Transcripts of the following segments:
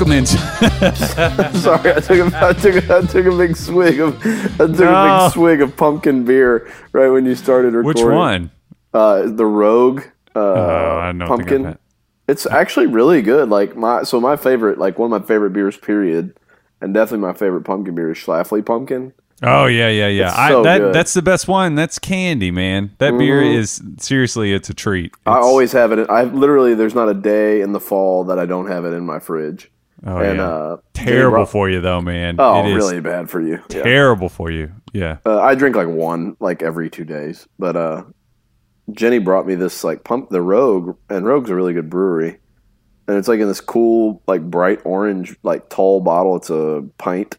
welcome into. Sorry, I took a, I took a, I took a big swig of I took a big swig of pumpkin beer right when you started recording. Which one? Uh, the Rogue. Uh, Oh, I don't think pumpkin. It's actually really good. Like my so my favorite, like one of my favorite beers, period, and definitely my favorite pumpkin beer is Schlafly Pumpkin. Oh yeah, yeah, yeah. It's I, so that good. that's the best one. That's candy, man. That beer is seriously, it's a treat. I always have it. I literally there's not a day in the fall that I don't have it in my fridge. Oh, and yeah. uh, terrible for you though, man. Oh, It is really bad for you. Yeah. terrible for you. Yeah. Uh, I drink like one like every two days. But uh, Jenny brought me this like pump the Rogue, and Rogue's a really good brewery, and it's like in this cool like bright orange like tall bottle. It's a pint.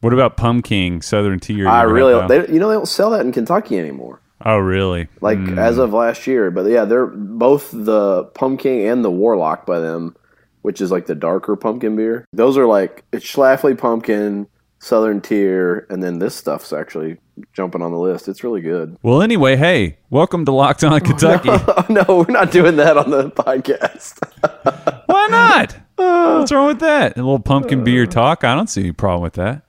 What about Pumpkin Southern Tier? I really they you know they don't sell that in Kentucky anymore. oh, really? Like Mm. as of last year, but yeah, they're both the pumpkin and the Warlock by them, which is like the darker pumpkin beer. Those are like it's Schlafly pumpkin, Southern Tier, and then this stuff's actually jumping on the list. It's really good. Well, anyway, hey, welcome to Locked On Kentucky. Oh no, we're not doing that on the podcast. Why not? What's wrong with that? A little pumpkin beer uh. talk. I don't see any problem with that.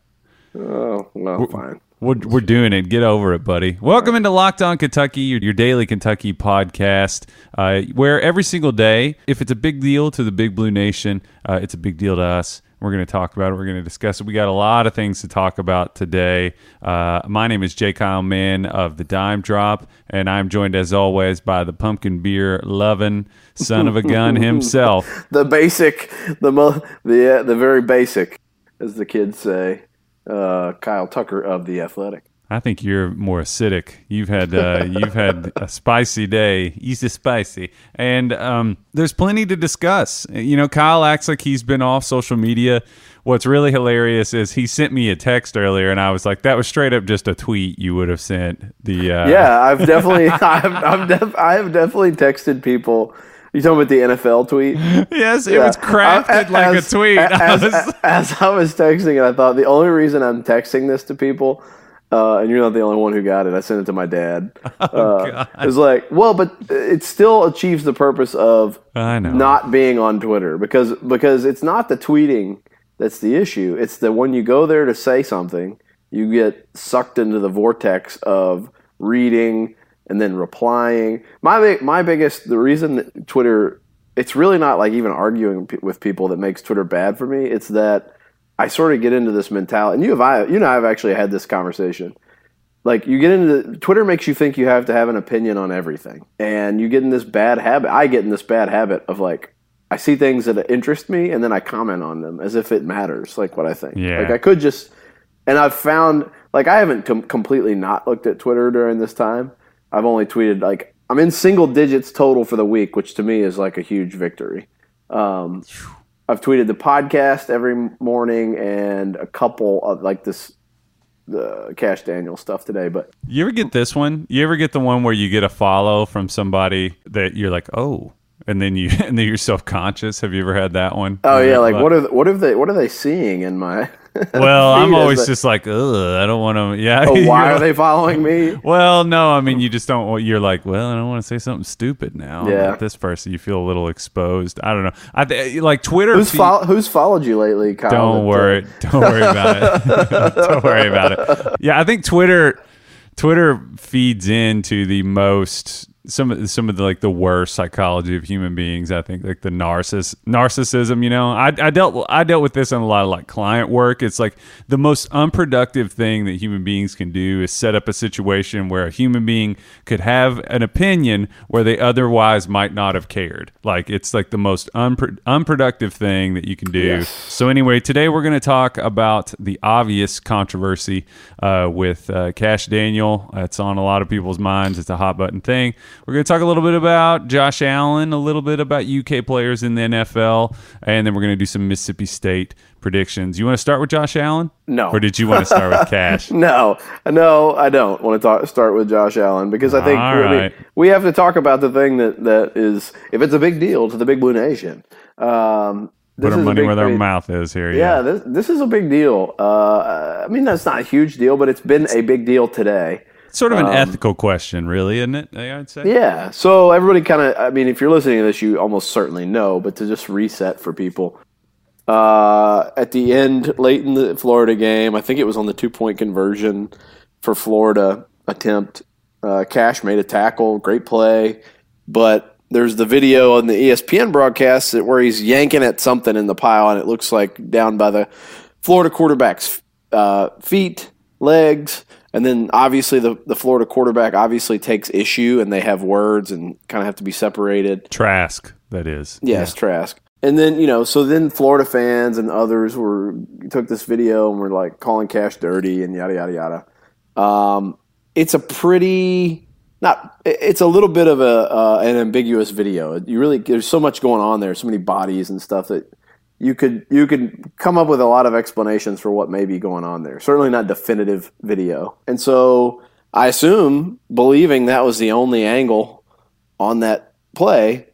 oh well, fine. We're, we're doing it. Get over it, buddy. Welcome into Locked On Kentucky, your, your daily Kentucky podcast, uh, where every single day, if it's a big deal to the Big Blue Nation, uh, it's a big deal to us. We're going to talk about it. We're going to discuss it. We got a lot of things to talk about today. Uh, my name is Jay Kyle Mann of the Dime Drop, and I'm joined as always by the pumpkin beer loving son of a gun himself. The basic, the mo- the uh, the very basic, as the kids say. Uh, Kyle Tucker of the Athletic. I think you're more acidic. You've had uh, you've had a spicy day. Easy spicy, and um, there's plenty to discuss. You know, Kyle acts like he's been off social media. What's really hilarious is he sent me a text earlier, and I was like, "That was straight up just a tweet you would have sent." The uh, Yeah, I've definitely, I've, I've def- I have definitely texted people. You talking about the NFL tweet? yes, it Yeah. was crafted I- like as- a tweet. I As, was- as I was texting it, I thought the only reason I'm texting this to people, uh, and you're not the only one who got it. I sent it to my dad. Oh, uh, It's like, well, but it still achieves the purpose of I know. not being on Twitter because because it's not the tweeting that's the issue. It's that when you go there to say something, you get sucked into the vortex of reading and then replying. My my biggest the reason that Twitter it's really not like even arguing with people that makes Twitter bad for me. It's that I sort of get into this mentality, and you have I you know I've actually had this conversation. Like you get into Twitter makes you think you have to have an opinion on everything, and you get in this bad habit. I get in this bad habit of like I see things that interest me, and then I comment on them as if it matters, like what I think. Yeah. Like I could just, and I've found like I haven't com- completely not looked at Twitter during this time. I've only tweeted like I'm in single digits total for the week, which to me is like a huge victory. Um, I've tweeted the podcast every morning and a couple of like this the Kash Daniel stuff today, but You ever get this one? You ever get the one where you get a follow from somebody that you're like, oh, and then you and then you're self conscious? Have you ever had that one? oh yeah, like what are what are they what are they seeing in my? Well, I'm always just like, ugh, I don't want to. Yeah. Oh, why like- they following me? Well, no, I mean, you just don't. You're like, well, I don't want to say something stupid now. Yeah. about this person, you feel a little exposed. I don't know. I eh, like Twitter. Who's feed- who's followed you lately, Kyle? Don't worry. Don't worry about it. don't worry about it. Yeah, I think Twitter Twitter feeds into the most some of some of the like the worst psychology of human beings. I think like the narciss narcissism. You know, I, I dealt I dealt with this in a lot of like client work. It's like the most unproductive thing that human beings can do is set up a situation where a human being could have an opinion where they otherwise might not have cared. Like it's like the most unpro- unproductive thing that you can do. Yes. So anyway, today we're going to talk about the obvious controversy uh, with uh, Kash Daniel. It's on a lot of people's minds. It's a hot button thing. We're going to talk a little bit about Josh Allen, a little bit about UK players in the NFL, and then we're going to do some Mississippi State predictions. You want to start with Josh Allen? No. Or did you want to start with Kash? No, no, I don't want to talk, start with Josh Allen because I think All I mean, right. we have to talk about the thing that, that is if it's a big deal to the Big Blue Nation. Um, Put our money where our mouth is here. Yeah, this this is a big deal. Uh, I mean, that's not a huge deal, but it's been a big deal today. Sort of an ethical question, really, isn't it? I'd say. Yeah. So everybody kind of, I mean, if you're listening to this, you almost certainly know, but to just reset for people, Uh, at the end, late in the Florida game, I think it was on the two point conversion for Florida attempt. Uh, Kash made a tackle, great play, but there's the video on the ESPN broadcast where he's yanking at something in the pile, and it looks like down by the Florida quarterback's uh, feet, legs, and then obviously the, the Florida quarterback obviously takes issue, and they have words and kind of have to be separated. Trask, that is. Yes, yeah. Trask. And then you know, so then Florida fans and others were took this video and were like calling Kash dirty and yada yada yada. Um, it's a pretty not. It's a little bit of a uh, an ambiguous video. You really there's so much going on there, so many bodies and stuff that you could you could come up with a lot of explanations for what may be going on there. Certainly not definitive video. And so I assume, believing that was the only angle on that play,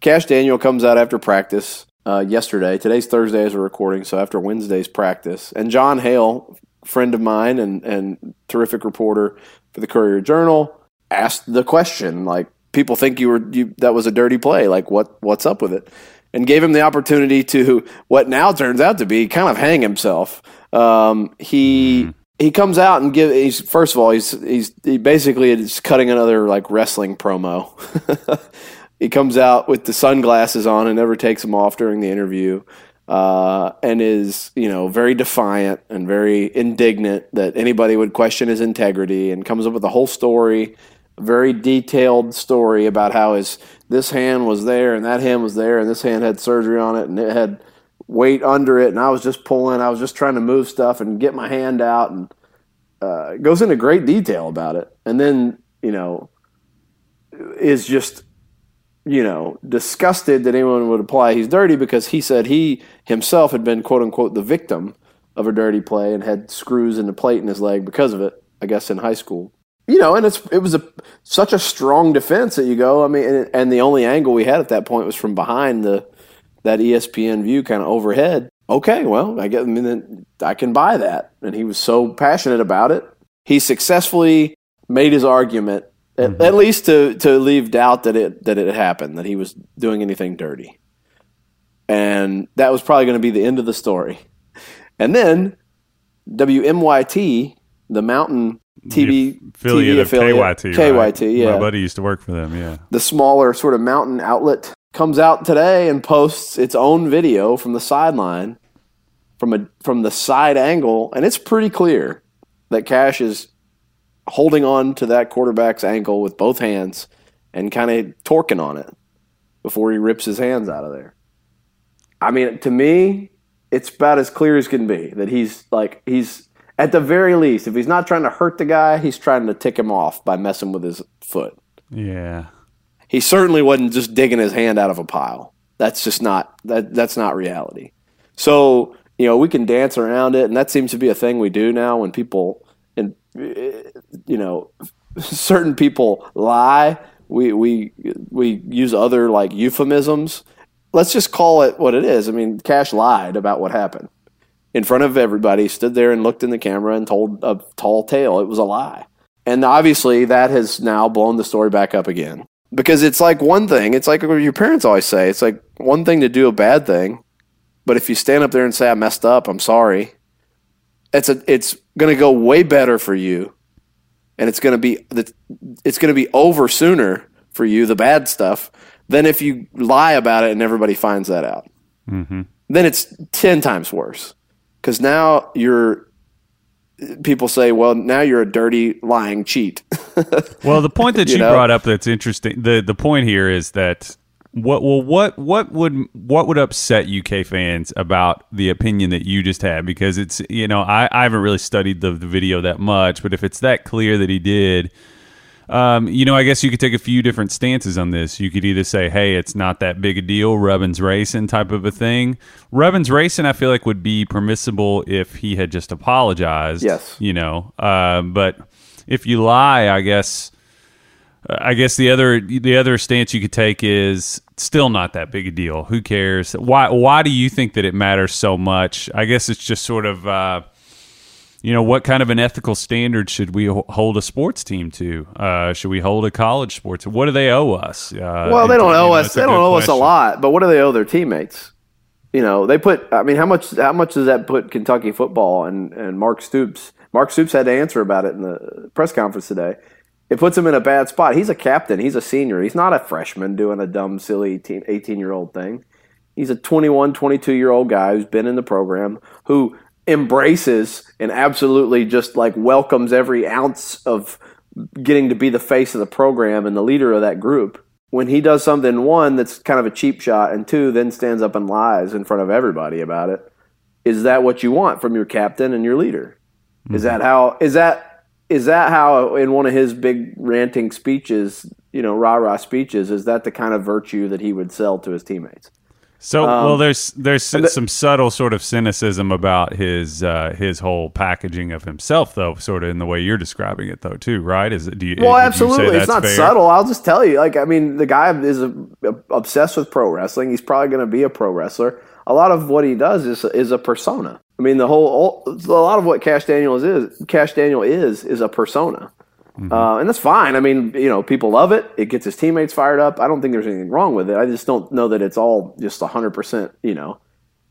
Kash Daniel comes out after practice uh, yesterday. Today's Thursday as a recording, so after Wednesday's practice. And John Hale, friend of mine and, and terrific reporter for the Courier Journal, asked the question like, people think you were you, that was a dirty play. Like, what what's up with it? And gave him the opportunity to what now turns out to be kind of hang himself. Um, he mm-hmm. he comes out and give. He's first of all, he's he's he basically is cutting another like wrestling promo. he comes out with the sunglasses on and never takes them off during the interview. Uh, and is you know very defiant and very indignant that anybody would question his integrity, and comes up with a whole story, a very detailed story about how his this hand was there and that hand was there, and this hand had surgery on it, and it had weight under it, and I was just pulling, I was just trying to move stuff and get my hand out, and uh, goes into great detail about it, and then you know is just you know, disgusted that anyone would apply. He's dirty because he said he himself had been quote unquote the victim of a dirty play and had screws in the plate in his leg because of it. I guess in high school, you know, and it's it was a such a strong defense that you go. I mean, and, and the only angle we had at that point was from behind the that ESPN view, kind of overhead. Okay, well, I get. I mean, I can buy that. And he was so passionate about it. He successfully made his argument at, mm-hmm. at, least to to leave doubt that it that it happened that he was doing anything dirty, and that was probably going to be the end of the story. And then WYMT, the Mountain TV affiliate TV affiliate, KYT, KYT, right? yeah. My buddy used to work for them. Yeah, the smaller sort of Mountain outlet comes out today and posts its own video from the sideline, from a from the side angle, and it's pretty clear that Kash is holding on to that quarterback's ankle with both hands and kind of torquing on it before he rips his hands out of there. I mean, to me, it's about as clear as can be that he's like he's at the very least, if he's not trying to hurt the guy, he's trying to tick him off by messing with his foot. Yeah. He certainly wasn't just digging his hand out of a pile. That's just not that that's not reality. So, you know, we can dance around it and that seems to be a thing we do now when people and you know, certain people lie. We we we use other like euphemisms. Let's just call it what it is. I mean, Kash lied about what happened in front of everybody. Stood there and looked in the camera and told a tall tale. It was a lie, and obviously that has now blown the story back up again. Because it's like one thing. It's like what your parents always say. It's like one thing to do a bad thing, but if you stand up there and say I messed up, I'm sorry. It's a it's going to go way better for you and it's going to be it's going to be over sooner for you the bad stuff than if you lie about it and everybody finds that out mm-hmm. then it's 10 times worse because now you're people say well now you're a dirty lying cheat well the point that you, you know? brought up that's interesting the the point here is that what well what what would what would upset UK fans about the opinion that you just had? Because it's you know I, I haven't really studied the, the video that much, but if it's that clear that he did, um, you know I guess you could take a few different stances on this. You could either say, hey, it's not that big a deal, Rubbins racing type of a thing. Rubbins racing, I feel like would be permissible if he had just apologized. Yes, you know, uh, but if you lie, I guess I guess the other the other stance you could take is still not that big a deal. Who cares? Why why do you think that it matters so much? I guess it's just sort of uh, you know what kind of an ethical standard should we hold a sports team to? Uh, should we hold a college sports? What do they owe us? Uh, well, they don't owe us. They don't owe question. us a lot, but what do they owe their teammates? you know, they put. I mean, how much how much does that put Kentucky football and and Mark Stoops? Mark Stoops had to answer about it in the press conference today. It puts him in a bad spot. He's a captain. He's a senior. He's not a freshman doing a dumb, silly 18 year old thing. He's a 21, 22 year old guy who's been in the program, who embraces and absolutely just like welcomes every ounce of getting to be the face of the program and the leader of that group. When he does something, one, that's kind of a cheap shot, and two, then stands up and lies in front of everybody about it, is that what you want from your captain and your leader? Mm-hmm. Is that how, is that, is that how in one of his big ranting speeches, you know, rah rah speeches, is that the kind of virtue that he would sell to his teammates? So um, well, there's there's the, some subtle sort of cynicism about his uh, his whole packaging of himself, though, sort of in the way you're describing it, though, too, right? Is it? Do you? Well, absolutely. it's not fair? subtle. I'll just tell you. Like, I mean, the guy is a, a, obsessed with pro wrestling. He's probably going to be a pro wrestler. A lot of what he does is is a persona. I mean, the whole a lot of what Kash Daniels is Kash Daniel is is a persona. Mm-hmm. Uh, and that's fine. I mean, you know, people love it. It gets his teammates fired up. I don't think there's anything wrong with it. I just don't know that it's all just 100%, you know.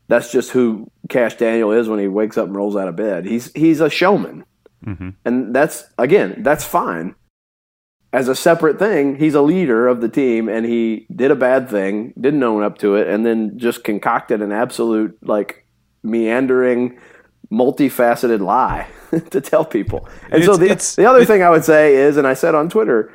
That's just who Kash Daniel is when he wakes up and rolls out of bed. He's he's a showman. Mm-hmm. And that's again, that's fine. As a separate thing, he's a leader of the team and he did a bad thing, didn't own up to it, and then just concocted an absolute like meandering multifaceted lie to tell people. And it's, so the, the other thing I would say is, and I said on Twitter,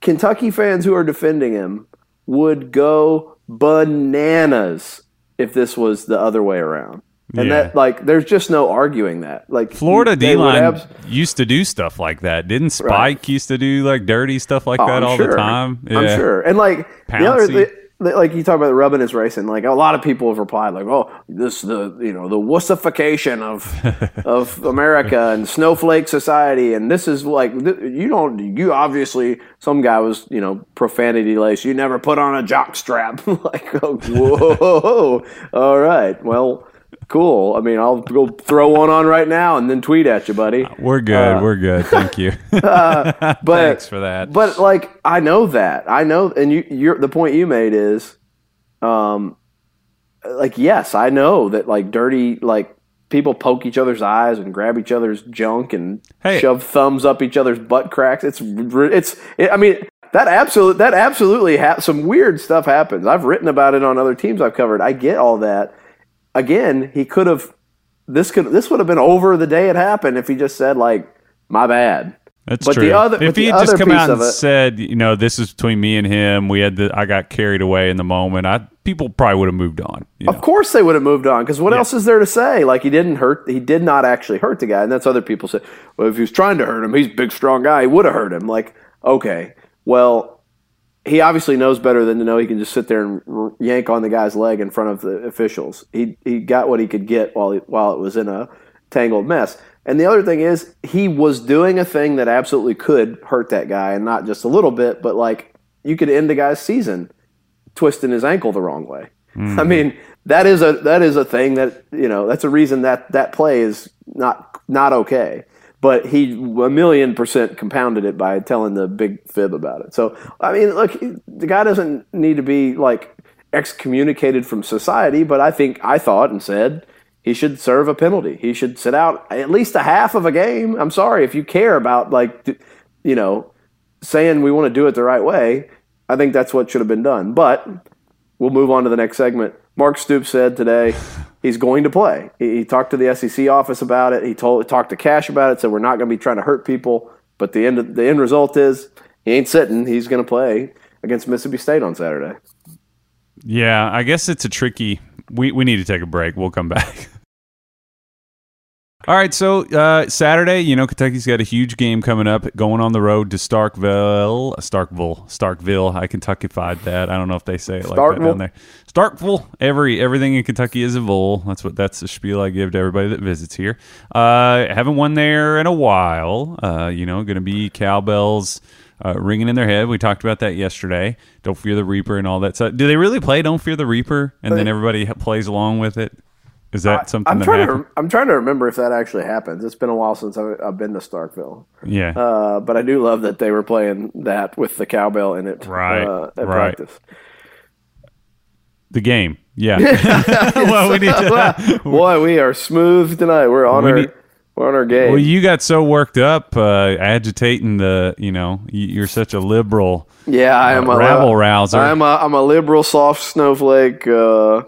Kentucky fans who are defending him would go bananas if this was the other way around. And yeah. that, like, there's just no arguing that. Like, Florida D line abs- used to do stuff like that. Didn't Spike right. used to do like dirty stuff like oh, that I'm all sure. the time? Yeah. I'm sure. And like Pouncey. the other, the, like you talk about the rubbing is racing. Like a lot of people have replied, like, "Oh, this the you know the wussification of of America and snowflake society, and this is like you don't you obviously some guy was you know profanity laced. You never put on a jock strap. like, oh, whoa, all right, well." Cool. I mean, I'll go throw one on right now and then tweet at you, buddy. We're good. Uh, We're good. Thank you. uh, but, Thanks for that. But like, I know that. I know, and you, you're the point you made is, um, like, yes, I know that like dirty, like people poke each other's eyes and grab each other's junk and hey. shove thumbs up each other's butt cracks. It's, it's. It, I mean, that absolute that absolutely ha- some weird stuff happens. I've written about it on other teams I've covered. I get all that again, he could have this could this would have been over the day it happened if he just said like my bad. That's but true. The other, if he had just come out and it, said, you know, this is between me and him, we had the, I got carried away in the moment. I people probably would have moved on. Of know? course they would have moved on because what yeah. else is there to say? Like he didn't hurt, he did not actually hurt the guy, and that's other people say. Well, if he was trying to hurt him, he's a big, strong guy. He would have hurt him. Like okay, well, he obviously knows better than to know he can just sit there and yank on the guy's leg in front of the officials. He he got what he could get while he, while it was in a tangled mess. And the other thing is he was doing a thing that absolutely could hurt that guy, and not just a little bit, but like you could end the guy's season twisting his ankle the wrong way. Mm. I mean, that is a that is a thing that you know that's a reason that that play is not not okay but he a million percent compounded it by telling the big fib about it. So I mean, look, the guy doesn't need to be like excommunicated from society, but I think I thought and said he should serve a penalty. He should sit out at least a half of a game. I'm sorry if you care about like you know saying we want to do it the right way. I think that's what should have been done. But we'll move on to the next segment. Mark Stoops said today he's going to play. He, he, talked to the SEC office about it. He told talked to Kash about it. Said we're not going to be trying to hurt people. But the end the end result is he ain't sitting. He's going to play against Mississippi State on Saturday. Yeah, I guess it's a tricky. We we need to take a break. We'll come back. All right, so uh, Saturday, you know, Kentucky's got a huge game coming up, going on the road to Starkville, Starkville, Starkville. I Kentuckyfied that. I don't know if they say it like that down there. Starkville. Every everything in Kentucky is a vole. That's what that's the spiel I give to everybody that visits here. Uh, haven't won there in a while. Uh, you know, going to be cowbells. Uh, ringing in their head. We talked about that yesterday. Don't fear the Reaper and all that stuff. Do they really play Don't Fear the Reaper and then everybody plays along with it? Is that something? I'm that trying happened? to. I'm trying to remember if that actually happens. It's been a while since I've, I've been to Starkville. Yeah, uh, but I do love that they were playing that with the cowbell in it. Right, uh, at right. practice. The game. Yeah. well, we need to. Boy, we are smooth tonight. We're on We our need- we're on our game. Well, you got so worked up, uh, agitating the, you know, you- you're such a liberal. yeah, I am a rabble rouser. I'm a I'm a liberal, soft snowflake, uh,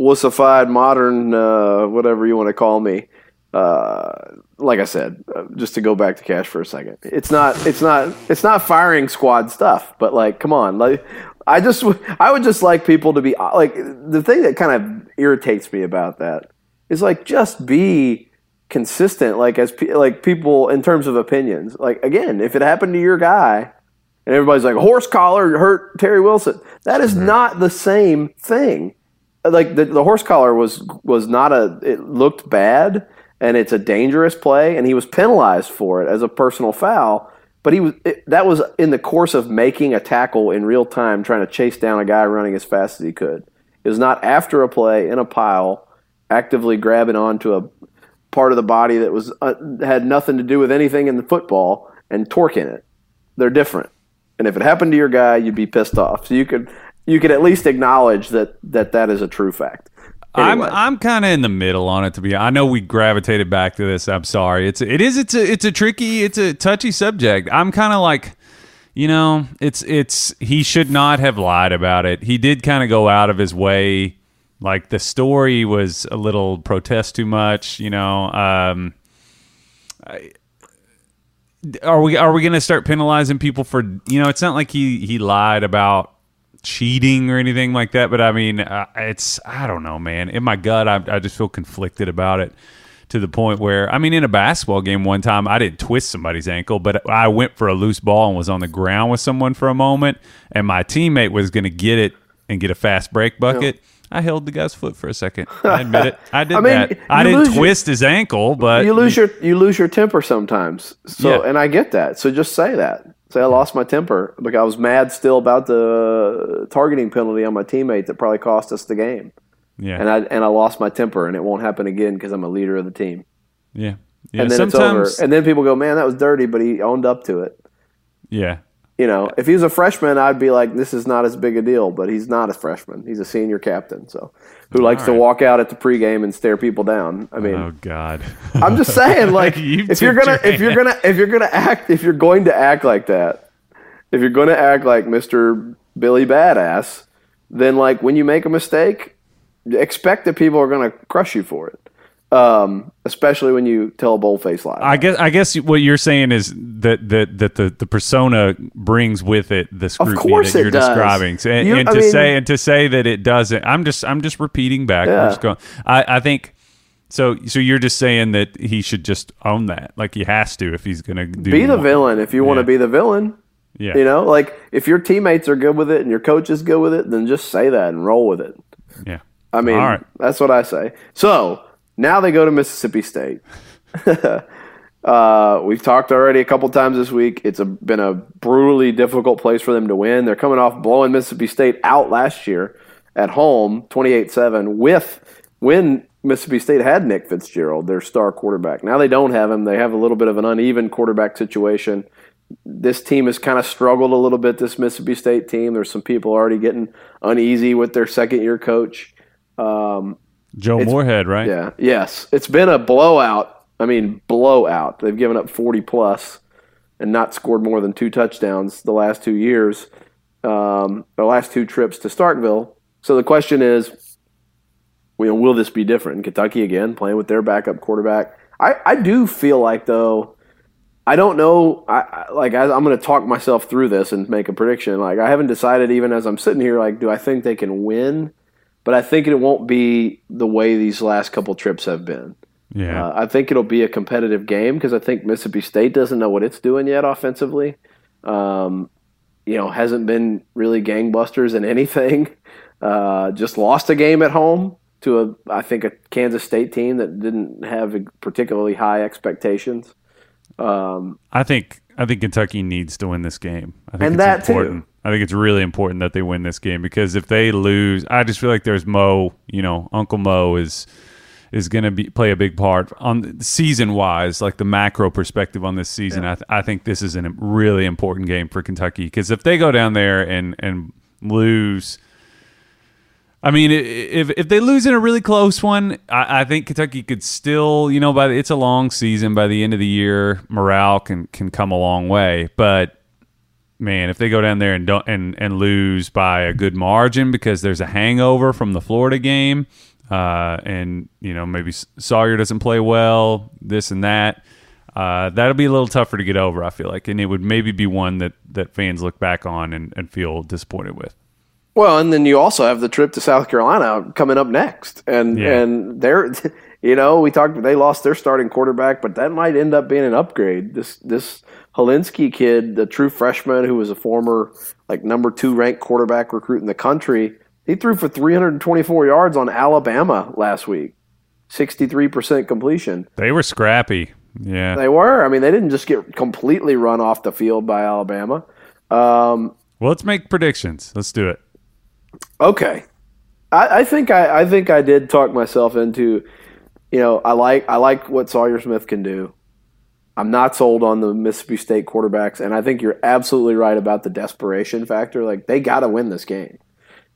wussified, modern, uh, whatever you want to call me. Uh, like I said, uh, just to go back to Kash for a second, it's not it's not it's not firing squad stuff. But like, come on, like I just I would just like people to be like the thing that kind of irritates me about that is like just be consistent like as like people in terms of opinions like again if it happened to your guy and everybody's like horse collar hurt Terry Wilson that is not the same thing like the, the horse collar was was not a it looked bad and it's a dangerous play and he was penalized for it as a personal foul but he was it, that was in the course of making a tackle in real time trying to chase down a guy running as fast as he could. It was not after a play in a pile actively grabbing onto a part of the body that was uh, had nothing to do with anything in the football and torquing it. They're different. And if it happened to your guy you'd be pissed off. So you could you could at least acknowledge that that that is a true fact Anyway. I'm I'm kind of in the middle on it to be. I know we gravitated back to this. I'm sorry. It's it is it's a it's a tricky it's a touchy subject. I'm kind of like, you know, it's it's he should not have lied about it. He did kind of go out of his way. Like the story was a little protest too much. You know, um, I- are we are we going to start penalizing people for you know? It's not like he he lied about cheating or anything like that. But I mean, uh, it's I don't know, man. In my gut, I, I just feel conflicted about it to the point where I mean, in a basketball game one time, I didn't twist somebody's ankle, but I went for a loose ball and was on the ground with someone for a moment, and my teammate was going to get it and get a fast break bucket. I held the guy's foot for a second. I admit it. I did I mean, that. I didn't lose your- twist his ankle, but you lose your you lose your temper sometimes so Yeah. and i get that so just say that say i lost my temper because i was mad still about the targeting penalty on my teammate that probably cost us the game. Yeah, and i and i lost my temper and it won't happen again because i'm a leader of the team. Yeah, yeah. and then it's over. and then people go man that was dirty but he owned up to it. Yeah, you know if he was a freshman i'd be like this is not as big a deal but he's not a freshman he's a senior captain so who likes to walk out at the pregame and stare people down i mean Oh God. I'm just saying, like, You if you're gonna, your if you're gonna, if you're gonna act, if you're going to act like that, if you're going to act like Mr. Billy Badass, then like when you make a mistake, expect that people are gonna crush you for it. Um, especially when you tell a bold-faced lie. I guess I guess what you're saying is that that that the, the persona brings with it the scrutiny that you're does. describing. So, and You- and to mean- say and to say that it doesn't, I'm just I'm just repeating back. Yeah. just going. I, I think so. So you're just saying that he should just own that, like he has to if he's going to do be the more. villain if you want to be the villain. Yeah, You know, like if your teammates are good with it and your coach is good with it, then just say that and roll with it. yeah. I mean, right. that's what I say. So now they go to Mississippi State. uh, we've talked already a couple times this week. It's a, been a brutally difficult place for them to win. They're coming off blowing Mississippi State out last year at home, 28-7, with when Mississippi State had Nick Fitzgerald, their star quarterback. Now they don't have him. They have a little bit of an uneven quarterback situation. This team has kind of struggled a little bit, this Mississippi State team. There's some people already getting uneasy with their second year coach. Um, Joe Moorhead, right? yeah. Yes. It's been a blowout. I mean, blowout. They've given up 40 plus and not scored more than two touchdowns the last two years, um, the last two trips to Starkville. So the question is, you know, will this be different? in Kentucky again, playing with their backup quarterback. I, I do feel like, though, I don't know. I, I like I, I'm going to talk myself through this and make a prediction. Like I haven't decided even as I'm sitting here. Like, do I think they can win? But I think it won't be the way these last couple trips have been. Yeah. Uh, I think it'll be a competitive game because I think Mississippi State doesn't know what it's doing yet offensively. Um, you know, hasn't been really gangbusters in anything. Uh, just lost a game at home to a, I think, a Kansas State team that didn't have particularly high expectations. Um, I think I think Kentucky needs to win this game. I think And it's that too. I think it's really important that they win this game because if they lose, I just feel like there's Mo. You know, Uncle Mo is is going to be play a big part on season wise, like the macro perspective on this season. I, th- I think this is a really important game for Kentucky because if they go down there and and lose. I mean, if if they lose in a really close one, I, I think Kentucky could still, you know, by the, it's a long season. By the end of the year, morale can can come a long way. But man, if they go down there and don't and and lose by a good margin because there's a hangover from the Florida game, uh, and you know maybe Sawyer doesn't play well, this and that. Uh, that'll be a little tougher to get over, I feel like, and it would maybe be one that, that fans look back on and, and feel disappointed with. Well, and then you also have the trip to South Carolina coming up next, and Yeah. and they're, you know, we talked. They lost their starting quarterback, but that might end up being an upgrade. This this Hilinski kid, the true freshman who was a former like number two ranked quarterback recruit in the country, he threw for 324 yards on Alabama last week, 63 percent completion. They were scrappy. Yeah. They were. I mean, they didn't just get completely run off the field by Alabama. Um, Well, let's make predictions. Let's do it. Okay, I, I think I, I think I did talk myself into, you know, I like I like what Sawyer Smith can do. I'm not sold on the Mississippi State quarterbacks, and I think you're absolutely right about the desperation factor. Like they got to win this game,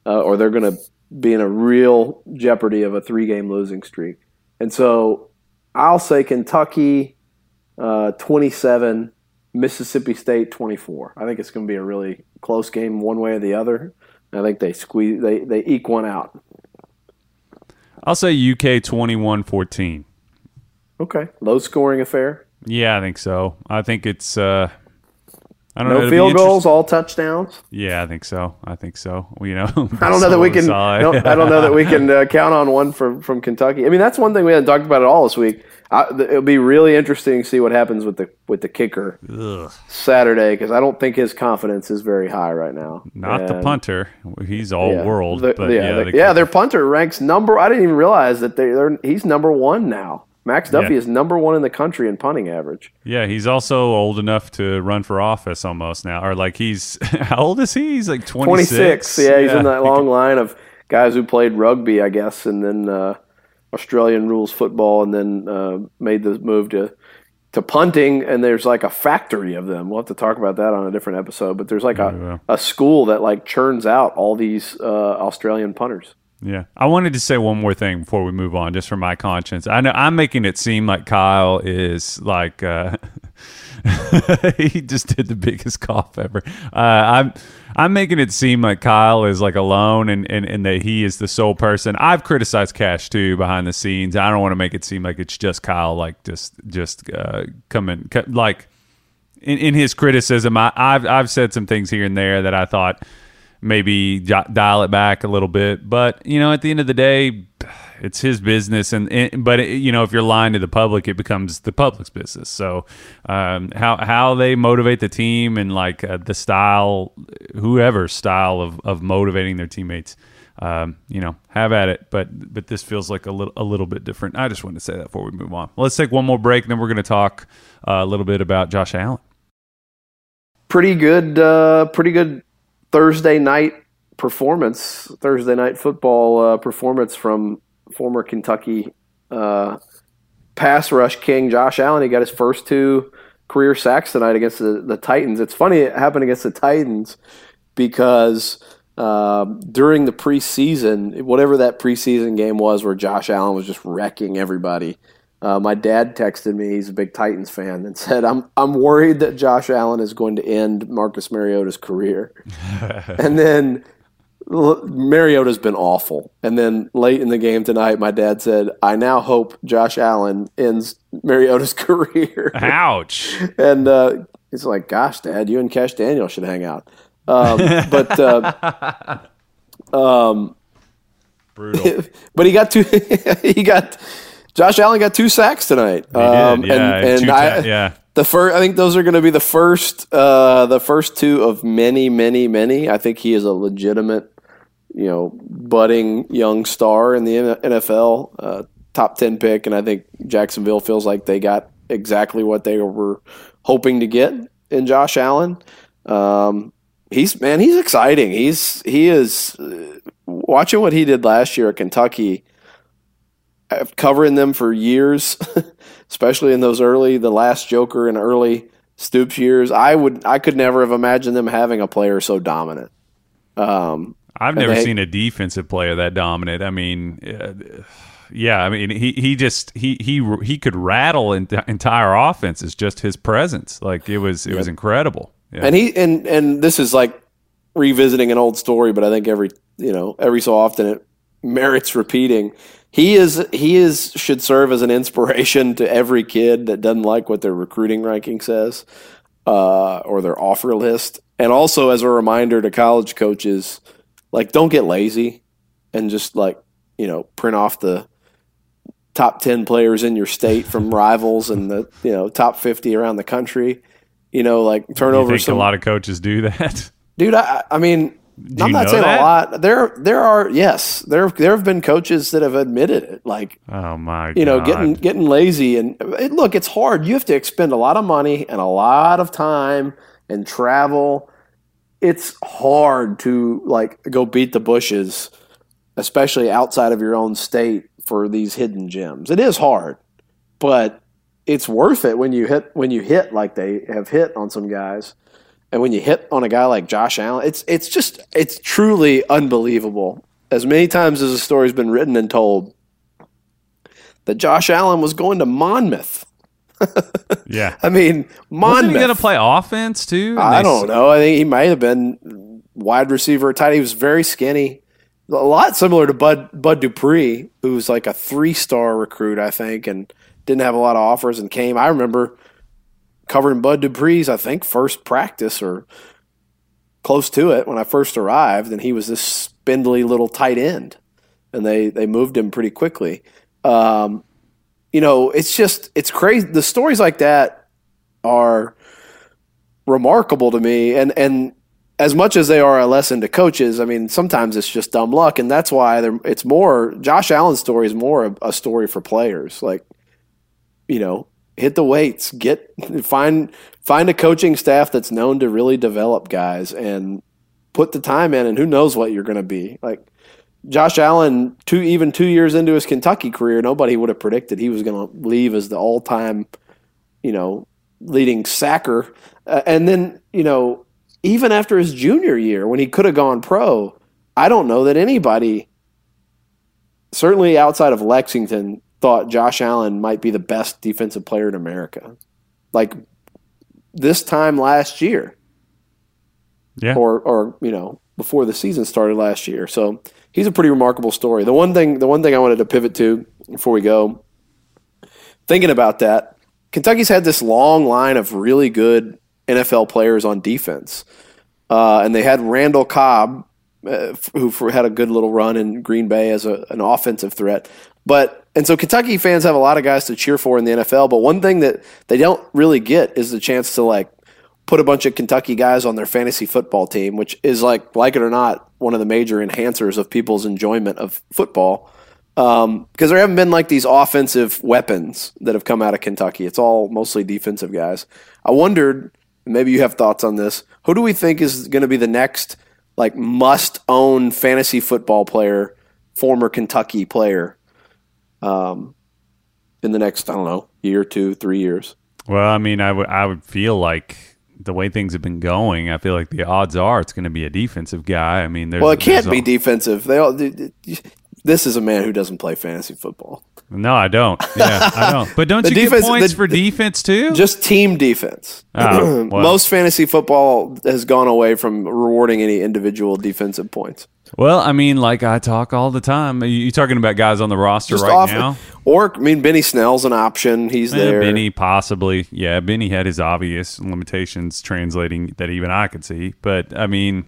uh, or they're going to be in a real jeopardy of a three game losing streak. And so I'll say Kentucky uh, 27, Mississippi State 24. I think it's going to be a really close game, one way or the other. I think they squeeze, they they eke one out. I'll say UK 21 14. Okay, low scoring affair. Yeah, I think so. I think it's, uh, I don't know. No it'll field goals, all touchdowns. Yeah, I think so. I think so. Well, You know, I don't know that we can. I don't, I don't know that we can uh, count on one from from Kentucky. I mean, that's one thing we haven't talked about at all this week. I, it'll be really interesting to see what happens with the with the kicker Ugh, Saturday because I don't think his confidence is very high right now. not the punter. He's all yeah, world. the- but yeah, yeah, the- the yeah, their punter ranks number. I didn't even realize that they, they're he's number one now. Max Duffy Yeah. is number one in the country in punting average. Yeah, he's also old enough to run for office almost now. Or like he's how old is he? He's like 26. 26. Yeah, he's in that long line of guys who played rugby, I guess, and then uh, Australian rules football, and then uh, made the move to to punting. And there's like a factory of them. We'll have to talk about that on a different episode. But there's like a, will. a school that like churns out all these uh, Australian punters. Yeah. I wanted to say one more thing before we move on, just for my conscience. I know I'm making it seem like Kyle is like uh he just did the biggest cough ever. Uh, I'm I'm making it seem like Kyle is like alone and, and, and that he is the sole person. I've criticized Kash too behind the scenes. I don't want to make it seem like it's just Kyle like just just uh coming like in, in his criticism, I, I've I've said some things here and there that I thought maybe dial it back a little bit. But you know, at the end of the day, it's his business, and, and but it, you know, if you're lying to the public, it becomes the public's business. So um, how how they motivate the team and like uh, the style, whoever style of of motivating their teammates. Um, you know, have at it, but but this feels like a little a little bit different. I just wanted to say that before we move on. Let's take one more break, and then we're going to talk uh, a little bit about Josh Allen. Pretty good, uh, pretty good Thursday night performance. Thursday night football uh, performance from former Kentucky uh, pass rush king Josh Allen. He got his first two career sacks tonight against the, the Titans. It's funny it happened against the Titans because uh, during the preseason, whatever that preseason game was where Josh Allen was just wrecking everybody, uh, my dad texted me. He's a big Titans fan and said, "I'm I'm worried that Josh Allen is going to end Marcus Mariota's career." and then Mariota's been awful. And then late in the game tonight, my dad said, "I now hope Josh Allen ends Mariota's career." Ouch! and uh, he's like, "Gosh, Dad, you and Kash Daniel should hang out." Um, but uh, um, Brutal. but he got two. he got Josh Allen got two sacks tonight. Um, did, yeah, and, and I, ta- yeah. the first. I think those are going to be the first. Uh, the first two of many, many, many. I think he is a legitimate, you know, budding young star in the NFL, uh, top ten pick, and I think Jacksonville feels like they got exactly what they were hoping to get in Josh Allen. Um, he's man, he's exciting. He's he is uh, watching what he did last year at Kentucky. uh, Covering them for years, especially in those early, the last Joker and early Stoops years. I would, I could never have imagined them having a player so dominant. Um, I've never they, seen a defensive player that dominant. I mean, uh, yeah, I mean he he just he he he could rattle entire offenses just his presence. Like it was it yep. was incredible. Yeah. And he and and this is like revisiting an old story, but I think every you know every so often it merits repeating. He is he is should serve as an inspiration to every kid that doesn't like what their recruiting ranking says uh, or their offer list, and also as a reminder to college coaches, like don't get lazy and just like you know print off the top 10 players in your state from rivals and the you know top 50 around the country you know like turnover you think some, a lot of coaches do that dude i, I mean do I'm not saying that? a lot. There, there are yes, there there have been coaches that have admitted it. Like, oh my, you know, getting getting lazy and it, look, it's hard. You have to expend a lot of money and a lot of time and travel. It's hard to like go beat the bushes, especially outside of your own state for these hidden gems. It is hard, but it's worth it when you hit when you hit like they have hit on some guys. And when you hit on a guy like Josh Allen, it's it's just it's truly unbelievable. As many times as the story's been written and told that Josh Allen was going to Monmouth. Yeah. I mean, Monmouth. Wasn't he going to play offense too? I don't know. I think he might have been wide receiver tight. He was very skinny a lot similar to Bud Bud Dupree, who's like a three star recruit, I think, and didn't have a lot of offers and came. I remember covering Bud Dupree's, I think, first practice or close to it when I first arrived, and he was this spindly little tight end, and they they moved him pretty quickly. Um, you know, it's just it's crazy. The stories like that are remarkable to me, and and as much as they are a lesson to coaches, I mean, sometimes it's just dumb luck, and that's why it's more. Josh Allen's story is more a, a story for players. Like, you know, hit the weights, get find find a coaching staff that's known to really develop guys, and put the time in. And who knows what you're going to be like. Josh Allen, two even two years into his Kentucky career, nobody would have predicted he was going to leave as the all time, you know, leading sacker, uh, and then you know even after his junior year when he could have gone pro, I don't know that anybody, certainly outside of Lexington, thought Josh Allen might be the best defensive player in America. Like this time last year. Yeah. Or or, you know, before the season started last year. So he's a pretty remarkable story. The one thing the one thing I wanted to pivot to before we go, thinking about that, Kentucky's had this long line of really good NFL players on defense. Uh, and they had Randall Cobb, uh, who had a good little run in Green Bay as a, an offensive threat. But and so Kentucky fans have a lot of guys to cheer for in the NFL. But one thing that they don't really get is the chance to like put a bunch of Kentucky guys on their fantasy football team, which is like like it or not one of the major enhancers of people's enjoyment of football. Um, because there haven't been like these offensive weapons that have come out of Kentucky. It's all mostly defensive guys. I wondered maybe you have thoughts on this. Who do we think is going to be the next like must own fantasy football player, former Kentucky player, um, in the next I don't know year, two, three years? Well, I mean, I would I would feel like the way things have been going, I feel like the odds are it's going to be a defensive guy. I mean, well, it can't be defensive. They all. This is a man who doesn't play fantasy football. No, I don't. Yeah, I don't. But don't you defense, get points the, for defense too? Just team defense. Oh, well. Most fantasy football has gone away from rewarding any individual defensive points. Well, I mean, like I talk all the time. Are you talking about guys on the roster Just right often. now? Or I mean, Benny Snell's an option. He's eh, there. Benny possibly. Yeah, Benny had his obvious limitations translating that even I could see. But I mean,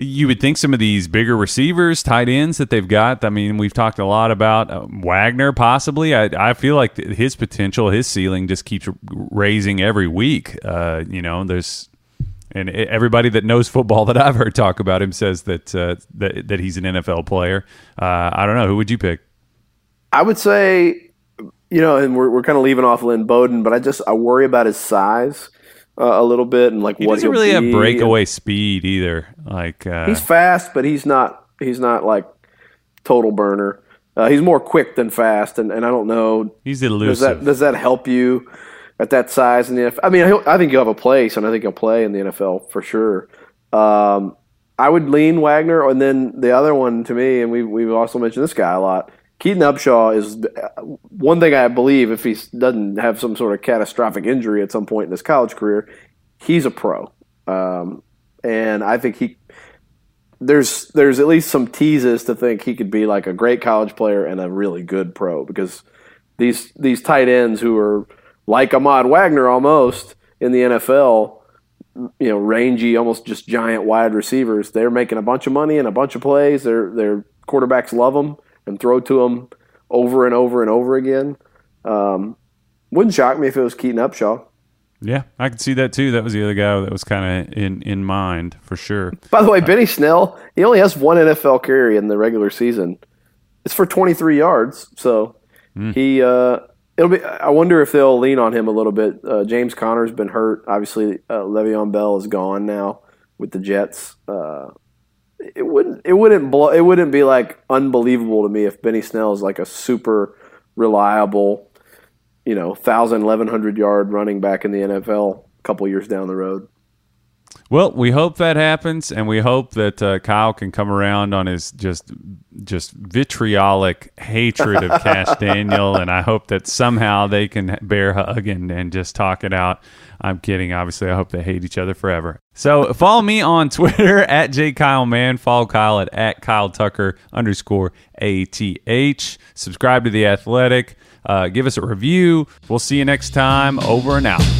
you would think some of these bigger receivers, tight ends that they've got. I mean, we've talked a lot about uh, Wagner possibly. I, I feel like his potential, his ceiling just keeps raising every week. Uh, you know, there's and everybody that knows football that I've heard talk about him says that uh, that, that he's an NFL player. Uh, I don't know. Who would you pick? I would say, you know, and we're, we're kind of leaving off Lynn Bowden, but I just I worry about his size uh, a little bit and like he what doesn't really have breakaway and, speed either. Like uh, he's fast, but he's not he's not like total burner. Uh, he's more quick than fast, and, and I don't know. He's elusive. Does that does that help you at that size in the NFL? I mean, I think you'll have a place, and I think he'll play in the NFL for sure. Um, I would lean Wagner, and then the other one to me, and we we've also mentioned this guy a lot. Keaton Upshaw is one thing I believe if he doesn't have some sort of catastrophic injury at some point in his college career, he's a pro, um, and I think he there's there's at least some teases to think he could be like a great college player and a really good pro because these these tight ends who are like Ahmad Wagner almost in the NFL, you know, rangy, almost just giant wide receivers. They're making a bunch of money and a bunch of plays. Their their quarterbacks love them and throw to him over and over and over again. Um, wouldn't shock me if it was Keaton Upshaw. Yeah, I could see that too. That was the other guy that was kind of in in mind for sure. By the way, Benny Snell, he only has one NFL carry in the regular season. It's for 23 yards, so mm. he uh, it'll be. I wonder if they'll lean on him a little bit. Uh, James Conner's been hurt. Obviously, uh, Le'Veon Bell is gone now with the Jets. Uh, it wouldn't it wouldn't blow, it wouldn't be like unbelievable to me if Benny Snell is like a super reliable you know, 1,000, 1,100 yard running back in the NFL a couple years down the road. Well, we hope that happens, and we hope that uh, Kyle can come around on his just just vitriolic hatred of Kash Daniel, and I hope that somehow they can bear hug and, and just talk it out. I'm kidding. Obviously, I hope they hate each other forever. So follow me on Twitter at jkyleman. Follow Kyle at, at Kyle Tucker underscore ATH. Subscribe to The Athletic. Uh, give us a review. We'll see you next time. Over and out.